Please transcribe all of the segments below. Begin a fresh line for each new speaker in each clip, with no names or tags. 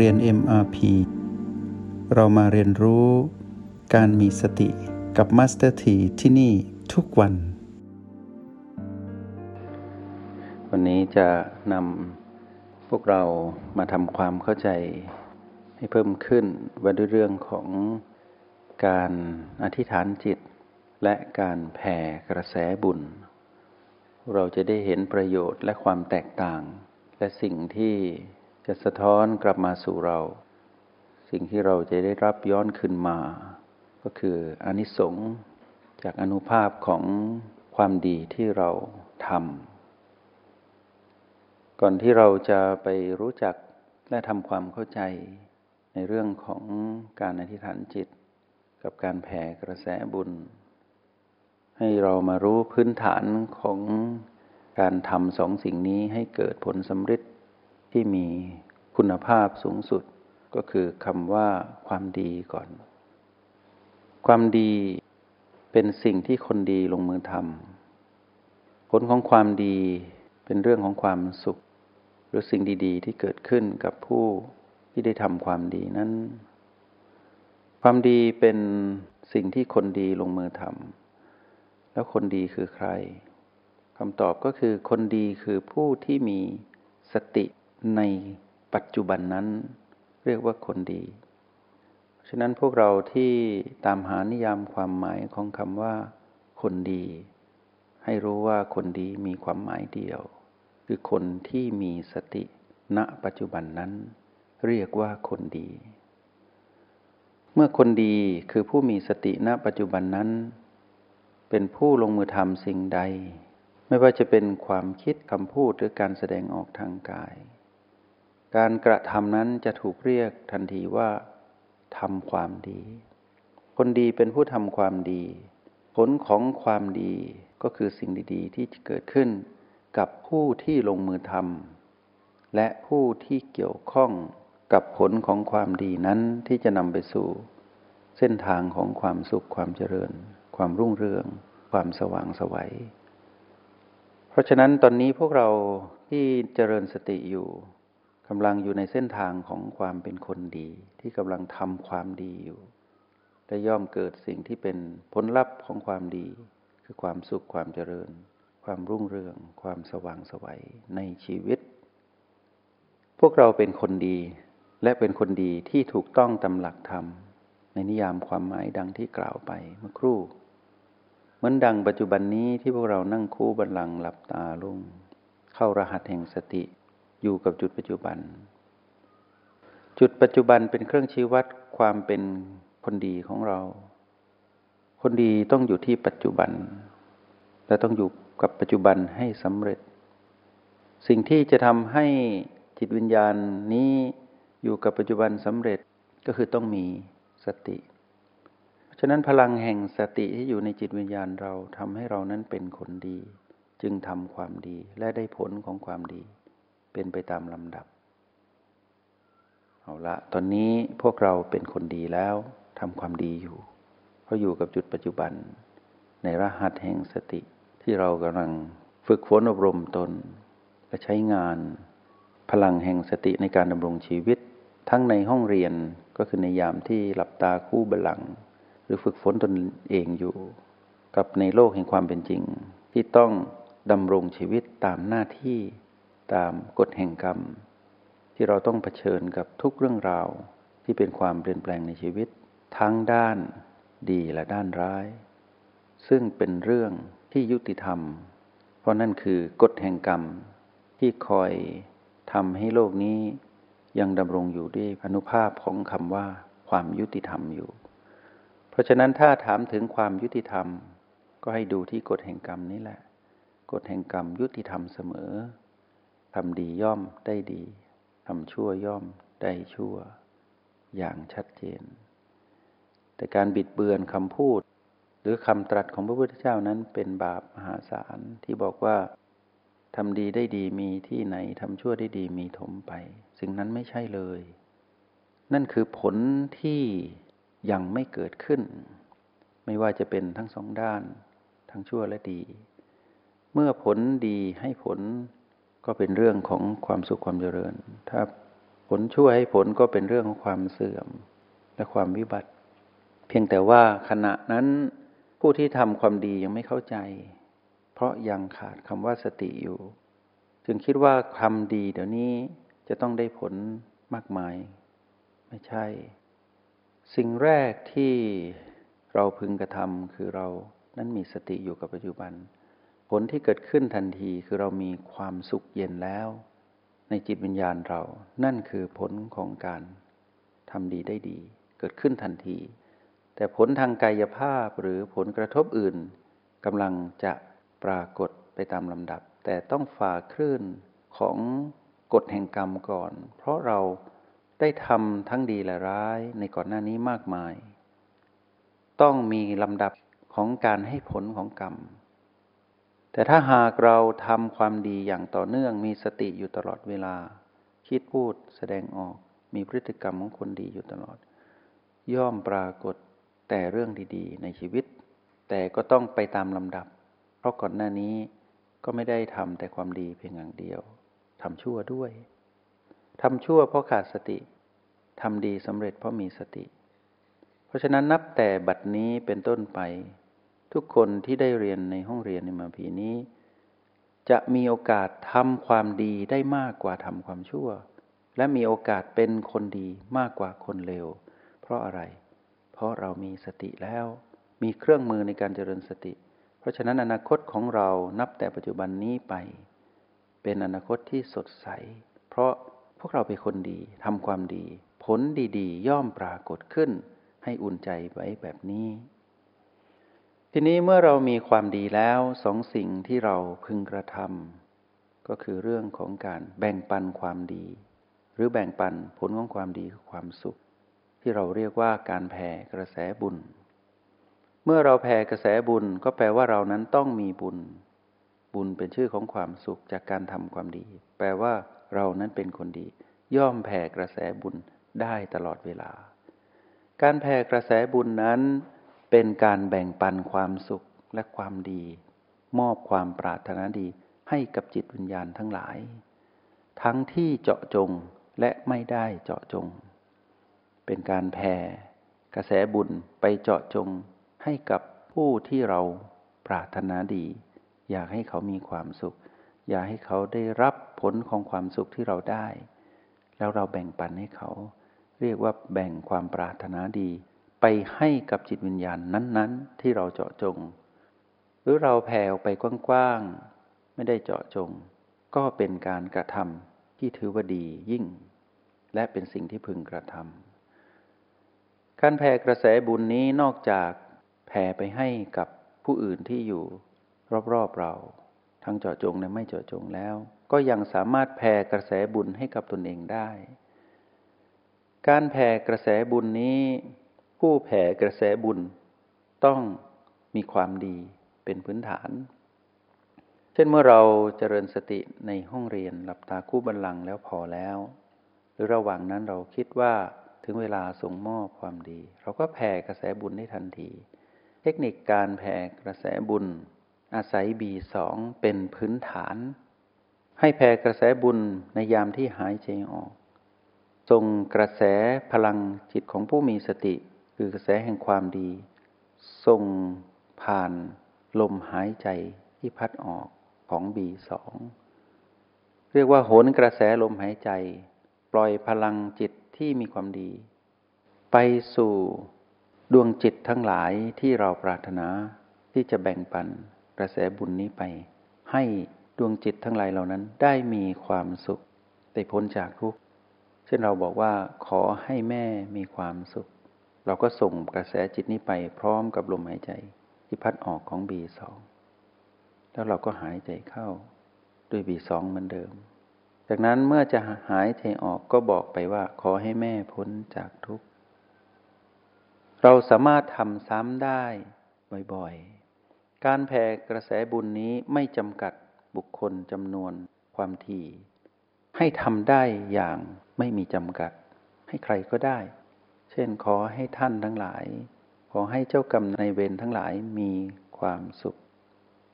เรียน MRP เรามาเรียนรู้การมีสติกับ Master T ที่ที่นี่ทุกวัน วันนี้จะนำพวกเรามาทำความเข้าใจให้เพิ่มขึ้นว่าด้วยเรื่องของการอธิษฐานจิต และการแผ่กระแสบุญ เราจะได้เห็นประโยชน์และความแตกต่าง และสิ่งที่ จะสะท้อนกลับมาสู่เรา สิ่งที่เราจะได้รับย้อนขึ้นมา ก็คืออนิสงส์จากอนุภาพของความดีที่เราทำก่อนที่เราจะไปรู้จักและทำความเข้าใจในเรื่องของการอธิษฐานจิต กับการแผ่กระแสบุญ ให้เรามารู้พื้นฐานของการทำสองสิ่งนี้ให้เกิดผลสำเร็จ ที่มีคุณภาพสูงสุดก็คือคำว่าความดีก่อน ความดีเป็นสิ่งที่คนดีลงมือทำผลของความดีเป็นเรื่องของความสุข หรือสิ่งดี ๆ ที่เกิดขึ้นกับผู้ที่ได้ทำความดีนั้น ความดีเป็นสิ่งที่คนดีลงมือทำแล้วคนดีคือใครคำตอบก็คือคนดีคือผู้ที่มีสติ ในปัจจุบันนั้นเรียกว่าคนดี ฉะนั้นพวกเราที่ตามหานิยามความหมายของคำว่า คนดี ให้รู้ว่าคนดีมีความหมายเดียว คือคนที่มีสติ ณปัจจุบันนั้น เรียกว่าคนดี เมื่อคนดีคือผู้มีสติณปัจจุบันนั้น เป็นผู้ลงมือทำสิ่งใด ไม่ว่าจะเป็นความคิดคำพูดหรือการแสดงออกทางกาย การกระทำนั้นจะถูกเรียกทันทีว่าทำความดี คนดีเป็นผู้ทำความดี ผลของความดีก็คือสิ่งดีๆ ที่เกิดขึ้นกับผู้ที่ลงมือทำและผู้ที่เกี่ยวข้องกับผลของความดีนั้นที่จะนำไปสู่ เส้นทางของความสุขความเจริญ ความรุ่งเรือง ความสว่างสวัย เพราะฉะนั้นตอนนี้พวกเราที่เจริญสติอยู่ กำลังอยู่ในเส้นทางของความเป็นคนดี ที่กำลังทำความดีอยู่และย่อมเกิดสิ่งที่เป็นผลลัพธ์ของความดี คือความสุขความเจริญ ความรุ่งเรือง ความสว่างสวัยในชีวิต พวกเราเป็นคนดี และเป็นคนดีที่ถูกต้องตามหลักธรรม ในนิยามความหมายดังที่กล่าวไปเมื่อครู่ เหมือนดังปัจจุบันนี้ที่พวกเรานั่งคู่บันลังหลับตาลงเข้ารหัสแห่งสติ อยู่กับจุดปัจจุบัน จุดปัจจุบันเป็นเครื่องชี้วัดความเป็นคนดีของเรา คนดีต้องอยู่ที่ปัจจุบัน และต้องอยู่กับปัจจุบันให้สำเร็จ สิ่งที่จะทำให้จิตวิญญาณนี้อยู่กับปัจจุบันสำเร็จก็คือต้องมีสติ ฉะนั้นพลังแห่งสติที่อยู่ในจิตวิญญาณเราทำให้เรานั้นเป็นคนดี จึงทำความดีและได้ผลของความดี เป็นไปตามลำดับ เอาละตอนนี้พวกเราเป็นคนดีแล้วทำความดีอยู่ เพราะอยู่กับจุดปัจจุบัน ในรหัสแห่งสติที่เรากำลังฝึกฝนอบรมตน และใช้งาน พลังแห่งสติในการดำรงชีวิต ทั้งในห้องเรียนก็คือในยามที่หลับตาคู่บลัง หรือฝึกฝนตนเองอยู่ กับในโลกแห่งความเป็นจริง ที่ต้องดำรงชีวิตตามหน้าที่ ตามกฎแห่งกรรม ที่เราต้องเผชิญกับทุกเรื่องราวที่เป็นความเปลี่ยนแปลงในชีวิต ทั้งด้านดีและด้านร้าย ซึ่งเป็นเรื่องที่ยุติธรรม เพราะนั่นคือกฎแห่งกรรม ที่คอยทำให้โลกนี้ยังดำรงอยู่ด้วยอนุภาพของคำว่าความยุติธรรมอยู่ เพราะฉะนั้นถ้าถามถึงความยุติธรรม ก็ให้ดูที่กฎแห่งกรรมนี้แหละ กฎแห่งกรรมยุติธรรมเสมอ ทำดีย่อมได้ดี ทำชั่วย่อมได้ชั่ว อย่างชัดเจน แต่การบิดเบือนคำพูด หรือคำตรัสของพระพุทธเจ้านั้นเป็นบาปมหาศาลที่บอกว่าทำดีได้ดีมีที่ไหนทำชั่วได้ดีมีถมไป สิ่งนั้นไม่ใช่เลย นั่นคือผลที่ยังไม่เกิดขึ้น ไม่ว่าจะเป็นทั้งสองด้าน ทั้งชั่วและดี เมื่อผลดีให้ผล ก็เป็นเรื่องของความสุขความเจริญ ถ้าผลช่วยให้ผลก็เป็นเรื่องของความเสื่อมและความวิบัติ เพียงแต่ว่าขณะนั้นผู้ที่ทำความดียังไม่เข้าใจ เพราะยังขาดคำว่าสติอยู่ จึงคิดว่าทำดีเดี๋ยวนี้จะต้องได้ผลมากมาย ไม่ใช่ สิ่งแรกที่เราพึงกระทำคือเรานั้นมีสติอยู่กับปัจจุบัน ผลที่เกิดขึ้นทันทีคือเรามีความสุขเย็นแล้ว ในจิตวิญญาณเรา นั่นคือผลของการทำดีได้ดี เกิดขึ้นทันที แต่ผลทางกายภาพหรือผลกระทบอื่นกำลังจะปรากฏไปตามลำดับ แต่ต้องฝ่าคลื่นของกฎแห่งกรรมก่อน เพราะเราได้ทำทั้งดีและร้ายในก่อนหน้านี้มากมาย ต้องมีลำดับของการให้ผลของกรรม แต่ถ้าหากเราทำความดีอย่างต่อเนื่องมีสติอยู่ตลอดเวลา คิดพูดแสดงออกมีพฤติกรรมของคนดีอยู่ตลอด ย่อมปรากฏแต่เรื่องดีๆ ในชีวิต แต่ก็ต้องไปตามลำดับ เพราะก่อนหน้านี้ก็ไม่ได้ทำแต่ความดีเพียงอย่างเดียวทำชั่วด้วยทำชั่วเพราะขาดสติทำดีสำเร็จเพราะมีสติ เพราะฉะนั้นนับแต่บัดนี้เป็นต้นไป ทุกคนที่ได้เรียนในห้องเรียนในมาพีนี้ จะมีโอกาสทำความดีได้มากกว่าทำความชั่ว และมีโอกาสเป็นคนดีมากกว่าคนเลวเพราะอะไร เพราะเรามีสติแล้ว มีเครื่องมือในการเจริญสติ เพราะฉะนั้นอนาคตของเรานับแต่ปัจจุบันนี้ไป เป็นอนาคตที่สดใส เพราะพวกเราเป็นคนดีทำความดี ผลดีๆ ย่อมปรากฏขึ้น ให้อุ่นใจไว้แบบนี้ ทีนี้เมื่อเรามีความดีแล้วสองสิ่งที่เราพึงกระทำก็คือเรื่องของการแบ่งปันความดี หรือแบ่งปันผลของความดีคือความสุข ที่เราเรียกว่าการแผ่กระแสบุญ เมื่อเราแผ่กระแสบุญก็แปลว่าเรานั้นต้องมีบุญ บุญเป็นชื่อของความสุขจากการทำความดี แปลว่าเรานั้นเป็นคนดี ย่อมแผ่กระแสบุญได้ตลอดเวลา การแผ่กระแสบุญนั้น เป็นการแบ่งปันความสุขและความดี มอบความปรารถนาดีให้กับจิตวิญญาณทั้งหลาย ทั้งที่เจาะจงและไม่ได้เจาะจง เป็นการแผ่กระแสบุญไปเจาะจงให้กับผู้ที่เราปรารถนาดี อยากให้เขามีความสุข อย่าให้เขาได้รับผลของความสุขที่เราได้ แล้วเราแบ่งปันให้เขา เรียกว่าแบ่งความปรารถนาดี ไปให้กับจิตวิญญาณนั้น ๆ ที่เราเจาะจง หรือเราแผ่ไปกว้างๆไม่ได้เจาะจง ก็เป็นการกระทำที่ถือว่าดียิ่ง และเป็นสิ่งที่พึงกระทำการแผ่กระแสบุญนี้นอกจากแผ่ไปให้กับผู้อื่นที่อยู่รอบๆเรา ทั้งเจาะจงและไม่เจาะจงแล้ว ก็ยังสามารถแผ่กระแสบุญให้กับตนเองได้ การแผ่กระแสบุญนี้ ผู้แผ่กระแสบุญต้องมีความดีเป็นพื้นฐาน เช่นเมื่อเราเจริญสติในห้องเรียนหลับตาคู่บันลังแล้วพอแล้ว หรือระหว่างนั้นเราคิดว่าถึงเวลาส่งมอบความดี เราก็แผ่กระแสบุญได้ทันที เทคนิคการแผ่กระแสบุญ อาศัยบีสองเป็นพื้นฐาน ให้แผ่กระแสบุญในยามที่หายใจออกส่งกระแสพลังจิตของผู้มีสติ คือกระแสแห่งความดี ส่งผ่านลมหายใจที่พัดออกของบีสองเรียกว่าโหนกระแสลมหายใจ ปล่อยพลังจิตที่มีความดี ไปสู่ดวงจิตทั้งหลายที่เราปรารถนาที่จะแบ่งปันกระแสบุญนี้ไป ให้ดวงจิตทั้งหลายเหล่านั้นได้มีความสุขได้พ้นจากทุกข์เช่นเราบอกว่าขอให้แม่มีความสุข เราก็ส่งกระแสจิตนี้ไปพร้อมกับลมหายใจ ที่พัดออกของบีสองแล้วเราก็หายใจเข้าด้วยบีสองเหมือนเดิม จากนั้นเมื่อจะหายใจออกก็บอกไปว่าขอให้แม่พ้นจากทุกข์ เราสามารถทำซ้ำได้บ่อยๆ การแผ่กระแสบุญนี้ไม่จำกัดบุคคลจำนวนความถี่ให้ทำได้อย่างไม่มีจำกัด ให้ใครก็ได้ เช่นขอให้ท่านทั้งหลาย ขอให้เจ้ากรรมในเวรทั้งหลายมีความสุข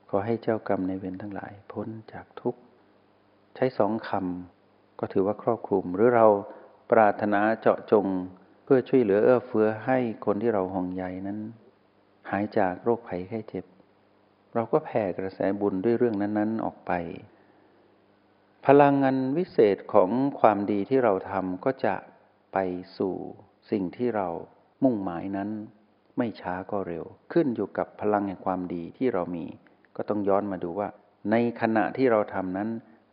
ขอให้เจ้ากรรมในเวรทั้งหลาย พ้นจากทุกข์ ใช้สองคำก็ถือว่าครอบคลุม หรือเราปรารถนาเจาะจงเพื่อช่วยเหลือเอื้อเฟื้อให้คนที่เราห่วงใยนั้น หายจากโรคภัยไข้เจ็บ เราก็แผ่กระแสบุญด้วยเรื่องนั้นๆออกไป พลังงานวิเศษของความดีที่เราทำก็จะไปสู่ สิ่งที่เรามุ่งหมายนั้น ไม่ช้าก็เร็ว ขึ้นอยู่กับพลังแห่งความดีที่เรามี ก็ต้องย้อนมาดูว่า ในขณะที่เราทำนั้น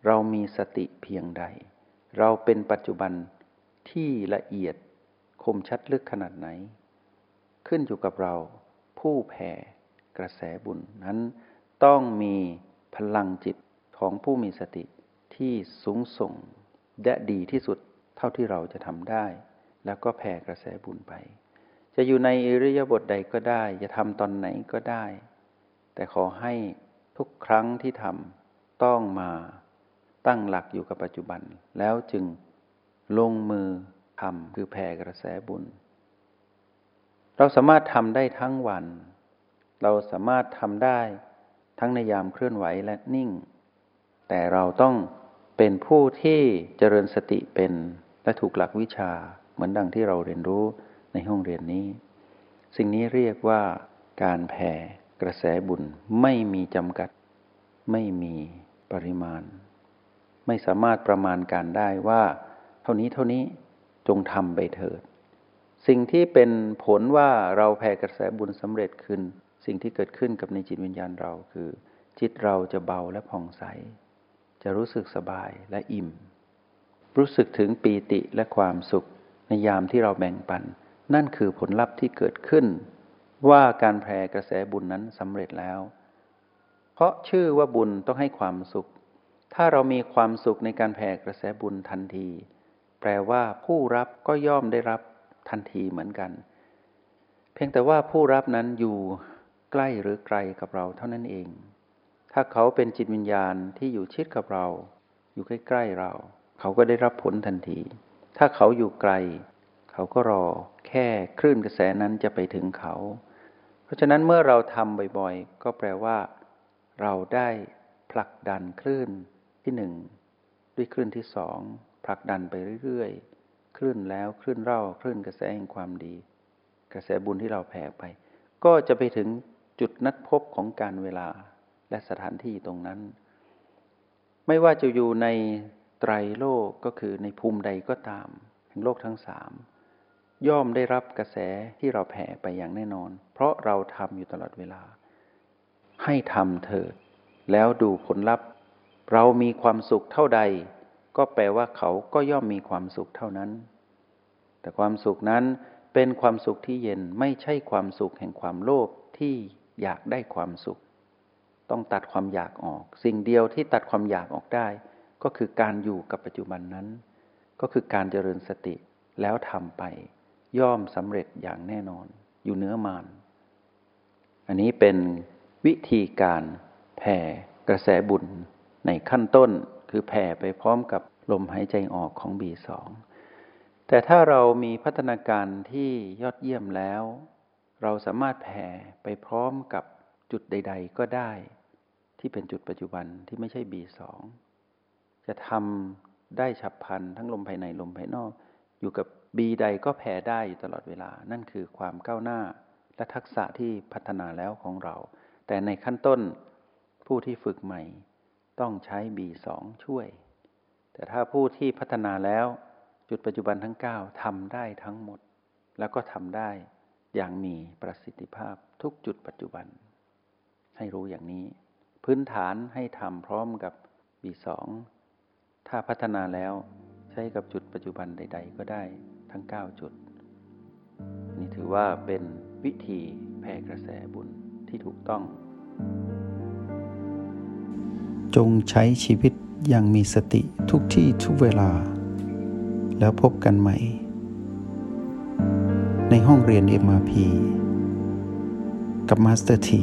เรามีสติเพียงใด เราเป็นปัจจุบันที่ละเอียดคมชัดลึกขนาดไหน ขึ้นอยู่กับเราผู้แผ่กระแสบุญนั้น ต้องมีพลังจิตของผู้มีสติที่สูงส่งและดีที่สุดเท่าที่เราจะทำได้ แล้วก็แผ่กระแสบุญไป จะอยู่ในอิริยาบถใดก็ได้ จะทำตอนไหนก็ได้ แต่ขอให้ทุกครั้งที่ทำต้องมาตั้งหลักอยู่กับปัจจุบัน แล้วจึงลงมือทำคือแผ่กระแสบุญ เราสามารถทำได้ทั้งวัน เราสามารถทำได้ทั้งในยามเคลื่อนไหวและนิ่ง แต่เราต้องเป็นผู้ที่เจริญสติเป็นและถูกหลักวิชา เหมือนดังที่เราเรียนรู้ในห้องเรียนนี้ สิ่งนี้เรียกว่าการแผ่กระแสบุญไม่มีจำกัด ไม่มีปริมาณ ไม่สามารถประมาณการได้ว่า เท่านี้เท่านี้จงทำไปเถิด สิ่งที่เป็นผลว่าเราแผ่กระแสบุญสำเร็จขึ้น สิ่งที่เกิดขึ้นกับในจิตวิญญาณเราคือ จิตเราจะเบาและผ่องใส จะรู้สึกสบายและอิ่ม รู้สึกถึงปีติและความสุข ในยามที่เราแบ่งปัน นั่นคือผลลัพธ์ที่เกิดขึ้น ว่าการแผ่กระแสบุญนั้นสำเร็จแล้ว เพราะชื่อว่าบุญต้องให้ความสุข ถ้าเรามีความสุขในการแผ่กระแสบุญทันที แปลว่าผู้รับก็ย่อมได้รับทันทีเหมือนกัน เพียงแต่ว่าผู้รับนั้นอยู่ใกล้หรือไกลกับเราเท่านั้นเอง ถ้าเขาเป็นจิตวิญญาณที่อยู่ชิดกับเรา อยู่ใกล้ๆเรา เขาก็ได้รับผลทันที ถ้าเขาอยู่ไกล เขาก็รอแค่คลื่นกระแสนั้นจะไปถึงเขา เพราะฉะนั้นเมื่อเราทำบ่อยๆ ก็แปลว่า เราได้ผลักดันคลื่นที่หนึ่งด้วยคลื่นที่สองผลักดันไปเรื่อยๆ คลื่นแล้วคลื่นเล่าคลื่นกระแสแห่งความดี กระแสบุญที่เราแผ่ไป ก็จะไปถึงจุดนัดพบของการเวลาและสถานที่ตรงนั้น ไม่ว่าจะอยู่ใน ไตรโลกก็คือในภูมิใดก็ตามแห่งโลกทั้งสามย่อมได้รับกระแสที่เราแผ่ไปอย่างแน่นอน เพราะเราทำอยู่ตลอดเวลา ให้ทำเถิด แล้วดูผลลัพธ์ เรามีความสุขเท่าใด ก็แปลว่าเขาก็ย่อมมีความสุขเท่านั้น แต่ความสุขนั้นเป็นความสุขที่เย็นไม่ใช่ความสุขแห่งความโลภที่อยากได้ความสุข ต้องตัดความอยากออก สิ่งเดียวที่ตัดความอยากออกได้ ก็คือการอยู่กับปัจจุบันนั้น ก็คือการเจริญสติแล้วทำไป ย่อมสำเร็จอย่างแน่นอน อยู่เนื้อมาน อันนี้เป็นวิธีการแผ่กระแสบุญในขั้นต้นคือแผ่ไปพร้อมกับลมหายใจออกของบีสองแต่ถ้าเรามีพัฒนาการที่ยอดเยี่ยมแล้ว เราสามารถแผ่ไปพร้อมกับจุดใด ๆ ก็ได้ ที่เป็นจุดปัจจุบันที่ไม่ใช่บีสอง จะทำได้ฉับพลันทั้งลมภายในลมภายนอก อยู่กับบีใดก็แผ่ได้อยู่ตลอดเวลา นั่นคือความก้าวหน้าและทักษะที่พัฒนาแล้วของเรา แต่ในขั้นต้นผู้ที่ฝึกใหม่ ต้องใช้ B2 ช่วย แต่ถ้าผู้ที่พัฒนาแล้ว จุดปัจจุบันทั้ง 9ทำได้ทั้งหมด แล้วก็ทำได้อย่างมีประสิทธิภาพทุกจุดปัจจุบัน ให้รู้อย่างนี้ พื้นฐานให้ทำพร้อมกับ B2 ถ้าพัฒนาแล้วใช้กับจุดปัจจุบันใด ๆ ก็ได้ทั้ง 9 จุด นี่ถือว่าเป็นวิธีแผ่กระแสบุญที่ถูกต้อง
จงใช้ชีวิตอย่างมีสติทุกที่ทุกเวลา แล้วพบกันใหม่ ในห้องเรียน MRP กับ Master ที